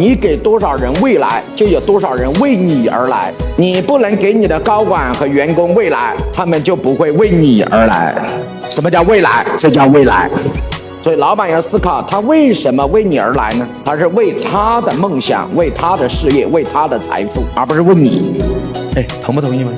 你给多少人未来，就有多少人为你而来。你不能给你的高管和员工未来，他们就不会为你而来。什么叫未来？这叫未来。所以，老板要思考，他为什么为你而来呢？他是为他的梦想、为他的事业、为他的财富，而不是为你。哎，同不同意吗？